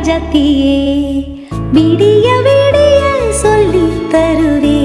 ராஜத்தியே விடிய விடிய சொல்லி தருவே